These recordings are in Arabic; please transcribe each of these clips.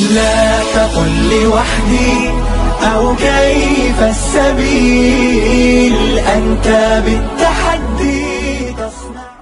لا تقل لوحدي أو كيف السبيل؟ أنت تصنع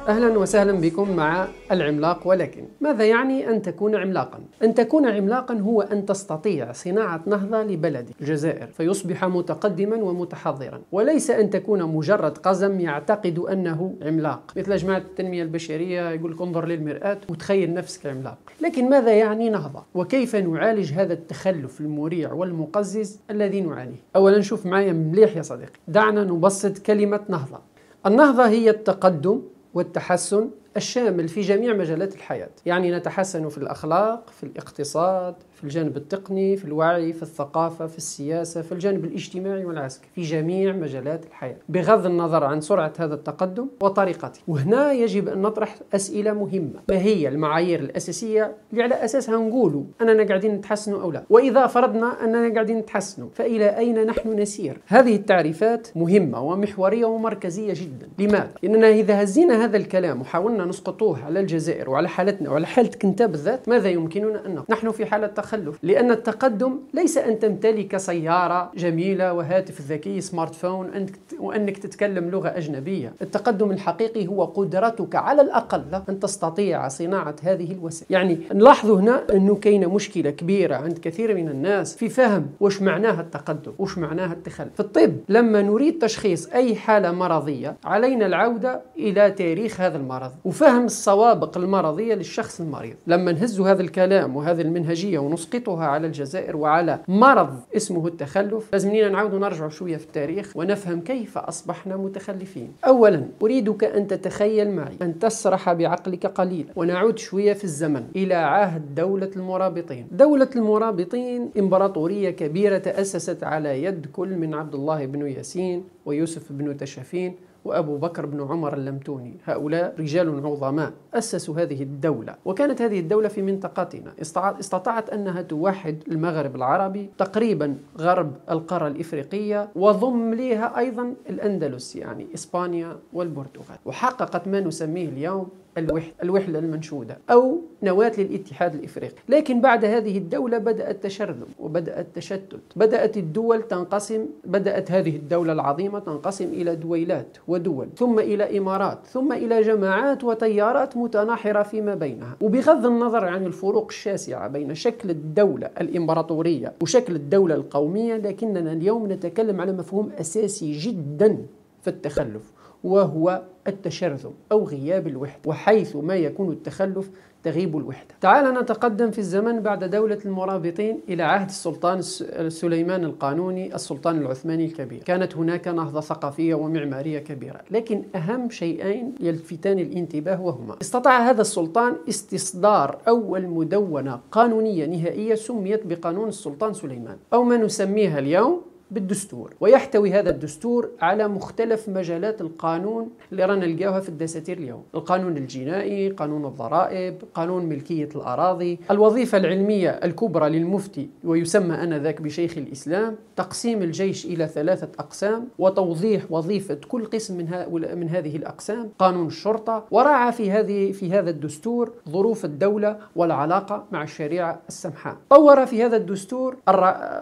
أهلا وسهلا بكم مع العملاق ولكن ماذا يعني أن تكون عملاقا؟ أن تكون عملاقا هو أن تستطيع صناعة نهضة لبلدك الجزائر فيصبح متقدما ومتحضرا وليس أن تكون مجرد قزم يعتقد أنه عملاق مثل جماعة التنمية البشرية يقول لك انظر للمرآة وتخيل نفسك عملاق لكن ماذا يعني نهضة؟ وكيف نعالج هذا التخلف المريع والمقزز الذي نعانيه؟ أولا شوف معايا مليح يا صديقي دعنا نبسط كلمة نهضة النهضة هي التقدم والتحسن الشامل في جميع مجالات الحياة. يعني نتحسن في الأخلاق في الاقتصاد في الجانب التقني في الوعي في الثقافة في السياسة في الجانب الاجتماعي والعسكري في جميع مجالات الحياة. بغض النظر عن سرعة هذا التقدم وطريقته. وهنا يجب أن نطرح أسئلة مهمة. ما هي المعايير الأساسية؟ اللي على أساسها نقول أننا قاعدين نتحسنوا أو لا. وإذا فرضنا أننا قاعدين نتحسنوا فإلى أين نحن نسير؟ هذه التعريفات مهمة ومحورية ومركزية جدا. لماذا؟ لأننا إذا هزينا هذا الكلام وحاولنا نسقطوه على الجزائر وعلى حالتنا وعلى حالتك أنت بالذات ماذا يمكننا أن نقول؟ نحن في حالة تخلف لأن التقدم ليس أن تمتلك سيارة جميلة وهاتف ذكي سمارت فون وأنك تتكلم لغة أجنبية. التقدم الحقيقي هو قدرتك على الأقل أن تستطيع صناعة هذه الوسائل. يعني نلاحظ هنا أنه كاين مشكلة كبيرة عند كثير من الناس في فهم وش معناها التقدم وش معناها التخلف. في الطب لما نريد تشخيص أي حالة مرضية علينا العودة إلى تاريخ هذا المرض. وفهم السوابق المرضية للشخص المريض. لما نهز هذا الكلام وهذه المنهجية ونسقطها على الجزائر وعلى مرض اسمه التخلف لازمنينا نعود نرجع شوية في التاريخ ونفهم كيف أصبحنا متخلفين. أولا أريدك أن تتخيل معي أن تسرح بعقلك قليلا. ونعود شوية في الزمن إلى عهد دولة المرابطين. دولة المرابطين إمبراطورية كبيرة تأسست على يد كل من عبد الله بن ياسين ويوسف بن تشافين وأبو بكر بن عمر اللمتوني. هؤلاء رجال عظماء أسسوا هذه الدولة. وكانت هذه الدولة في منطقتنا. استطاعت أنها توحد المغرب العربي تقريبا غرب القارة الإفريقية وضم لها أيضا الأندلس يعني إسبانيا والبرتغال. وحققت ما نسميه اليوم الوحدة, الوحدة المنشودة أو نواة للاتحاد الإفريقي. لكن بعد هذه الدولة بدأ التشرذم وبدأ التشتت. بدأت الدول تنقسم بدأت هذه الدولة العظيمة تنقسم إلى دويلات ودول ثم إلى إمارات ثم إلى جماعات وتيارات متناحرة فيما بينها. وبغض النظر عن الفروق الشاسعة بين شكل الدولة الإمبراطورية وشكل الدولة القومية لكننا اليوم نتكلم على مفهوم أساسي جدا في التخلف وهو التشرذم أو غياب الوحدة وحيث ما يكون التخلف تغيب الوحدة. تعال نتقدم في الزمن بعد دولة المرابطين إلى عهد السلطان سليمان القانوني السلطان العثماني الكبير. كانت هناك نهضة ثقافية ومعمارية كبيرة لكن أهم شيئين يلفتان الانتباه وهما. استطاع هذا السلطان استصدار أول مدونة قانونية نهائية سميت بقانون السلطان سليمان أو ما نسميها اليوم بالدستور ويحتوي هذا الدستور على مختلف مجالات القانون اللي رانا نلقاوها في الدساتير اليوم. القانون الجنائي قانون الضرائب قانون ملكية الأراضي الوظيفة العلمية الكبرى للمفتي ويسمى أنذاك بشيخ الإسلام تقسيم الجيش إلى ثلاثة أقسام وتوضيح وظيفة كل قسم من, من هذه الأقسام قانون الشرطة. وراعى في هذه في هذا الدستور ظروف الدولة والعلاقة مع الشريعة السمحاء. طور في هذا الدستور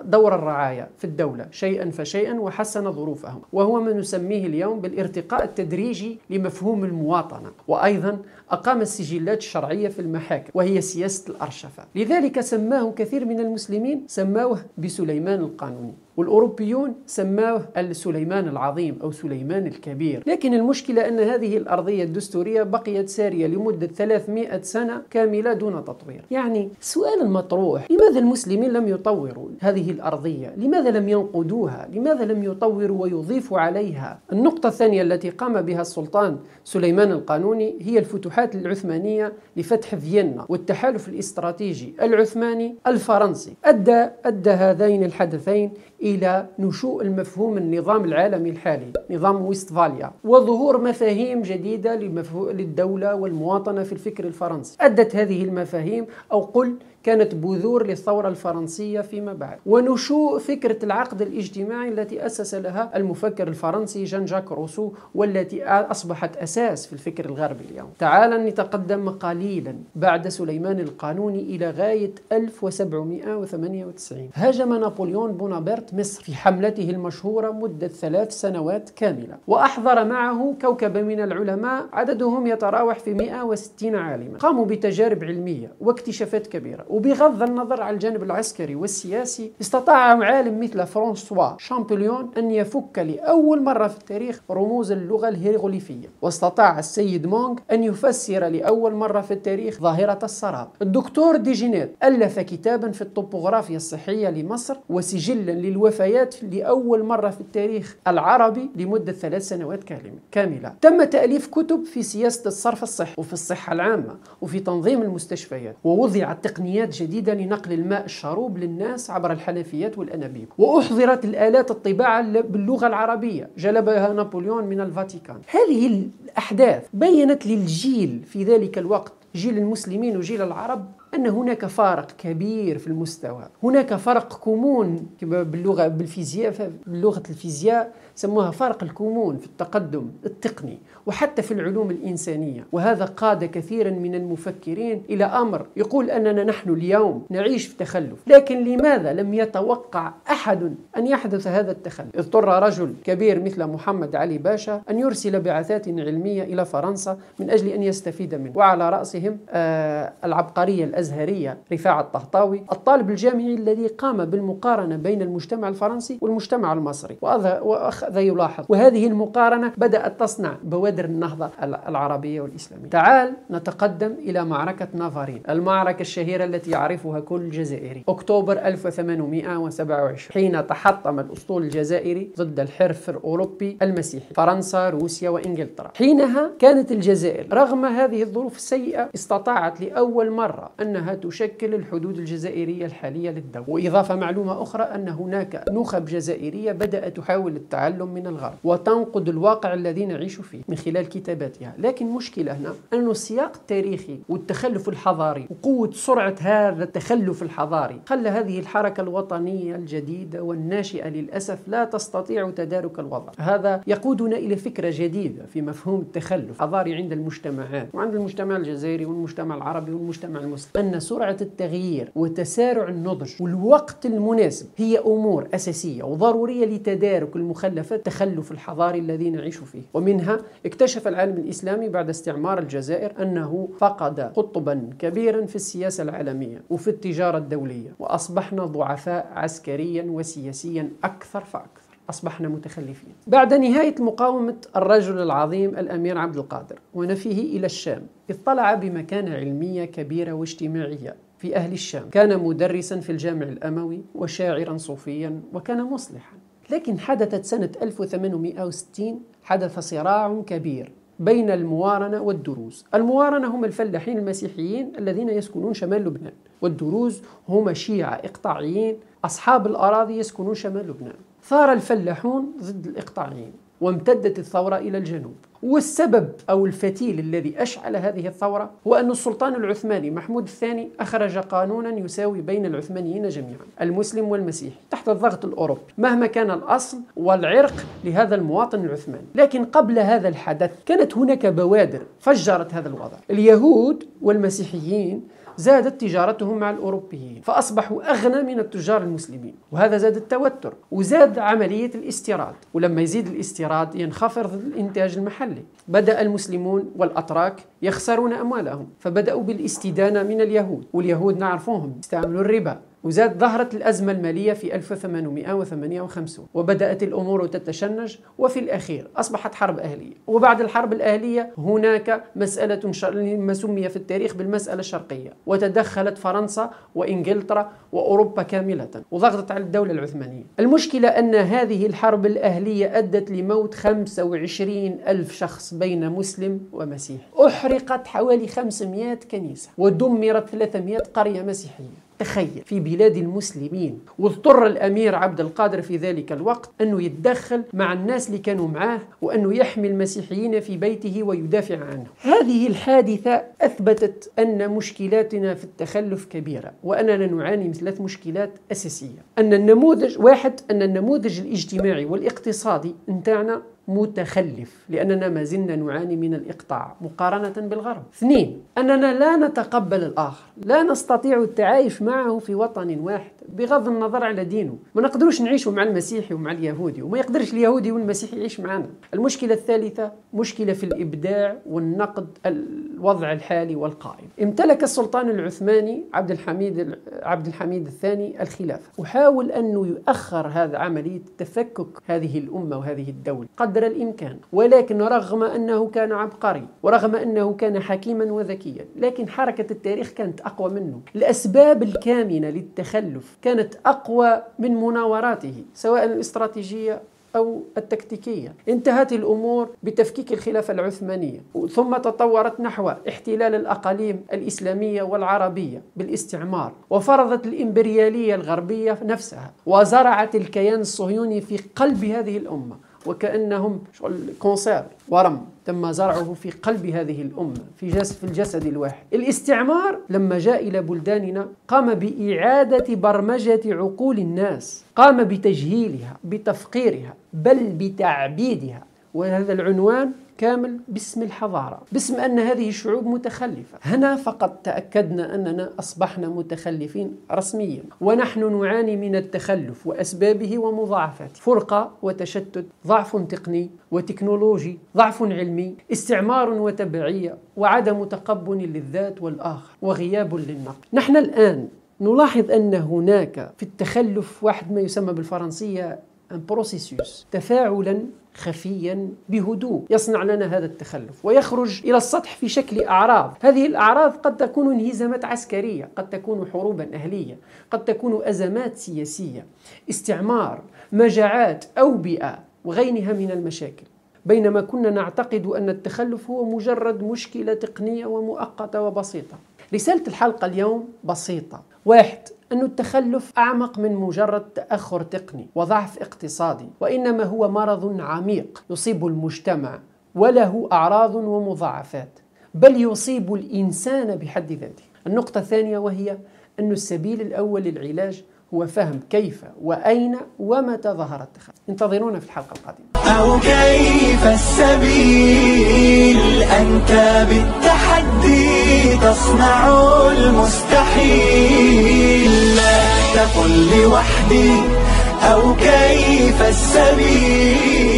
دور الرعاية في الدولة. شيئا فشيئا وحسن ظروفهم. وهو ما نسميه اليوم بالارتقاء التدريجي لمفهوم المواطنة. وأيضا أقام السجلات الشرعية في المحاكم وهي سياسة الأرشفة. لذلك سماه كثير من المسلمين سماوه بسليمان القانوني. والأوروبيون سماه سليمان العظيم أو سليمان الكبير. لكن المشكلة أن هذه الأرضية الدستورية بقيت سارية لمدة 300 سنة كاملة دون تطوير. يعني السؤال المطروح لماذا المسلمين لم يطوروا هذه الأرضية؟ لماذا لم ينقذوها لماذا لم يطوروا ويضيفوا عليها؟ النقطة الثانية التي قام بها السلطان سليمان القانوني هي الفتوحات العثمانية لفتح فيينا والتحالف الاستراتيجي العثماني الفرنسي. أدى أدى هذين الحدثين إلى نشوء المفهوم النظام العالمي الحالي نظام ويستفاليا وظهور مفاهيم جديدة للدولة والمواطنة في الفكر الفرنسي. أدت هذه المفاهيم أو قل كانت بذور للثورة الفرنسية فيما بعد. ونشوء فكرة العقد الاجتماعي التي أسس لها المفكر الفرنسي جان جاك روسو والتي أصبحت أساس في الفكر الغربي اليوم. تعال نتقدم قليلا بعد سليمان القانوني إلى غاية 1798 هاجم نابليون بونابرت مصر في حملته المشهورة مدة ثلاث سنوات كاملة وأحضر معه كوكب من العلماء عددهم يتراوح في 160 عالما. قاموا بتجارب علمية واكتشافات كبيرة وبغض النظر عن الجانب العسكري والسياسي استطاع عالم مثل فرانسوا شامبليون أن يفك لأول مرة في التاريخ رموز اللغة الهيروغليفية. واستطاع السيد مونغ أن يفسر لأول مرة في التاريخ ظاهرة السراب. الدكتور ديجينيت ألف كتابا في الطبوغرافيا الصحية لمصر وسجلا للوفيات لأول مرة في التاريخ العربي لمدة ثلاث سنوات كاملة. تم تأليف كتب في سياسة الصرف الصحي وفي الصحة العامة وفي تنظيم المستشفيات. ووضعت تقنيات جديدة لنقل الماء الشروب للناس عبر الحنفيات والأنابيب. وأحضرت الآلات الطباعة باللغة العربية. جلبها نابليون من الفاتيكان. هذه الأحداث بينت للجيل في ذلك الوقت. جيل المسلمين وجيل العرب أن هناك فارق كبير في المستوى. هناك فرق كمون باللغة بالفيزياء بلغة الفيزياء سموها فرق الكمون في التقدم التقني وحتى في العلوم الإنسانية. وهذا قاد كثيرا من المفكرين إلى أمر يقول أننا نحن اليوم نعيش في تخلف. لكن لماذا لم يتوقع أحد أن يحدث هذا التخلف؟ اضطر رجل كبير مثل محمد علي باشا أن يرسل بعثات علمية إلى فرنسا من أجل أن يستفيد منه. وعلى رأسهم آه العبقرية الأزهرية رفاعة الطهطاوي الطالب الجامعي الذي قام بالمقارنة بين المجتمع الفرنسي والمجتمع المصري. وأخذ يلاحظ. وهذه المقارنة بدأت تصنع بوادر النهضة العربية والإسلامية. تعال نتقدم إلى معركة نافارين المعركة الشهيرة التي يعرفها كل جزائري. أكتوبر 1827 حين تحطم الأسطول الجزائري ضد الحرف الأوروبي المسيحي فرنسا روسيا وإنجلترا. حينها كانت الجزائر رغم هذه الظروف السيئة استطاعت لأول مرة أنها تشكل الحدود الجزائرية الحالية للدولة. وإضافة معلومة أخرى أن هناك نخب جزائرية بدأت تحاول التعلم من الغرب وتنقد الواقع الذي نعيش فيه من خلال كتاباتها. لكن مشكلة هنا أن السياق التاريخي والتخلف الحضاري وقوة سرعة هذا التخلف الحضاري خلى هذه الحركة الوطنية الجديدة والناشئة للأسف لا تستطيع تدارك الوضع. هذا يقودنا إلى فكرة جديدة في مفهوم التخلف الحضاري عند المجتمعات وعند المجتمع الجزائري والمجتمع العربي والمجتمع المسلم. أن سرعة التغيير وتسارع النضج والوقت المناسب هي أمور أساسية وضرورية لتدارك المخلفات التخلف الحضاري الذي نعيش فيه. ومنها اكتشف العالم الإسلامي بعد استعمار الجزائر أنه فقد قطبا كبيرا في السياسة العالمية وفي التجارة الدولية وأصبحنا ضعفاء عسكريا وسياسيا أكثر فأكثر. أصبحنا متخلفين. بعد نهاية مقاومة الرجل العظيم الأمير عبد القادر ونفيه إلى الشام اطلع بمكانة علمية كبيرة واجتماعية في أهل الشام. كان مدرسا في الجامع الأموي وشاعرا صوفيا وكان مصلحا. لكن حدثت سنة 1860 حدث صراع كبير بين الموارنة والدروز. الموارنة هم الفلاحين المسيحيين الذين يسكنون شمال لبنان والدروز هم شيعة إقطاعيين أصحاب الأراضي يسكنون شمال لبنان. ثار الفلاحون ضد الإقطاعيين وامتدت الثورة إلى الجنوب. والسبب أو الفتيل الذي أشعل هذه الثورة هو أن السلطان العثماني محمود الثاني أخرج قانونا يساوي بين العثمانيين جميعا المسلم والمسيحي تحت الضغط الأوروبي مهما كان الأصل والعرق لهذا المواطن العثماني. لكن قبل هذا الحدث كانت هناك بوادر فجرت هذا الوضع. اليهود والمسيحيين زادت تجارتهم مع الأوروبيين فأصبحوا أغنى من التجار المسلمين وهذا زاد التوتر وزاد عملية الاستيراد ولما يزيد الاستيراد ينخفض الإنتاج المحلي. بدأ المسلمون والأتراك يخسرون أموالهم فبدأوا بالاستدانة من اليهود واليهود نعرفوهم يستعملوا الربا. وزاد ظهرت الأزمة المالية في 1858 وبدأت الأمور تتشنج وفي الأخير أصبحت حرب أهلية. وبعد الحرب الأهلية هناك مسألة ما سمي في التاريخ بالمسألة الشرقية وتدخلت فرنسا وإنجلترا وأوروبا كاملة وضغطت على الدولة العثمانية. المشكلة أن هذه الحرب الأهلية أدت لموت 25 ألف شخص بين مسلم ومسيحي. أحرقت حوالي 500 كنيسة ودمرت 300 قرية مسيحية. تخيل في بلاد المسلمين واضطر الأمير عبد القادر في ذلك الوقت أنه يتدخل مع الناس اللي كانوا معاه وأنه يحمي المسيحيين في بيته ويدافع عنهم هذه الحادثة أثبتت أن مشكلاتنا في التخلف كبيرة وأننا نعاني من ثلاث مشكلات أساسية. أن النموذج واحد أن النموذج الاجتماعي والاقتصادي نتاعنا متخلف لأننا ما زلنا نعاني من الإقطاع مقارنة بالغرب. اثنين أننا لا نتقبل الآخر لا نستطيع التعايش معه في وطن واحد بغض النظر على دينه. ما نقدروش نعيشوا مع المسيحي ومع اليهودي وما يقدرش اليهودي والمسيحي يعيش معنا. المشكلة الثالثة مشكلة في الإبداع والنقد الوضع الحالي والقائم. امتلك السلطان العثماني عبد الحميد عبد الحميد الثاني الخلافة. وحاول أنه يؤخر هذا عملية تفكك هذه الأمة وهذه الدولة قدر الإمكان ولكن رغم أنه كان عبقري ورغم أنه كان حكيما وذكيا لكن حركة التاريخ كانت أقوى منه. الأسباب الكامنة للتخلف كانت أقوى من مناوراته سواء الاستراتيجية أو التكتيكية. انتهت الأمور بتفكيك الخلافة العثمانية ثم تطورت نحو احتلال الأقاليم الإسلامية والعربية بالاستعمار وفرضت الإمبريالية الغربية نفسها وزرعت الكيان الصهيوني في قلب هذه الأمة. وكأنهم شغل كونسير ورم. تم زرعه في قلب هذه الأمة في جسد في الجسد الواحد. الاستعمار لما جاء إلى بلداننا قام بإعادة برمجة عقول الناس قام بتجهيلها بتفقيرها بل بتعبيدها. وهذا العنوان كامل باسم الحضارة باسم أن هذه الشعوب متخلفة. هنا فقط تأكدنا أننا أصبحنا متخلفين رسميا ونحن نعاني من التخلف وأسبابه ومضاعفاته. فرقة وتشتت ضعف تقني وتكنولوجي ضعف علمي استعمار وتبعية وعدم تقبل للذات والآخر وغياب للنقد. نحن الآن نلاحظ أن هناك في التخلف واحد ما يسمى بالفرنسية بروسيسوس تفاعلا خفيا بهدوء. يصنع لنا هذا التخلف. ويخرج إلى السطح في شكل أعراض. هذه الأعراض قد تكون انهزامات عسكرية قد تكون حروبا أهلية قد تكون أزمات سياسية استعمار مجاعات أوبئة وغيرها من المشاكل. بينما كنا نعتقد أن التخلف هو مجرد مشكلة تقنية ومؤقتة وبسيطة. رسالة الحلقة اليوم بسيطة. واحد أن التخلف أعمق من مجرد تأخر تقني وضعف اقتصادي وإنما هو مرض عميق يصيب المجتمع وله أعراض ومضاعفات بل يصيب الإنسان بحد ذاته. النقطة الثانية وهي أن السبيل الأول للعلاج هو فهم كيف وأين ومتى ظهر التخلف انتظرونا في الحلقة القادمة. أو كيف السبيل أنت بالتحدي تصنع المستحيل؟ لا تقل لوحدي أو كيف السبيل؟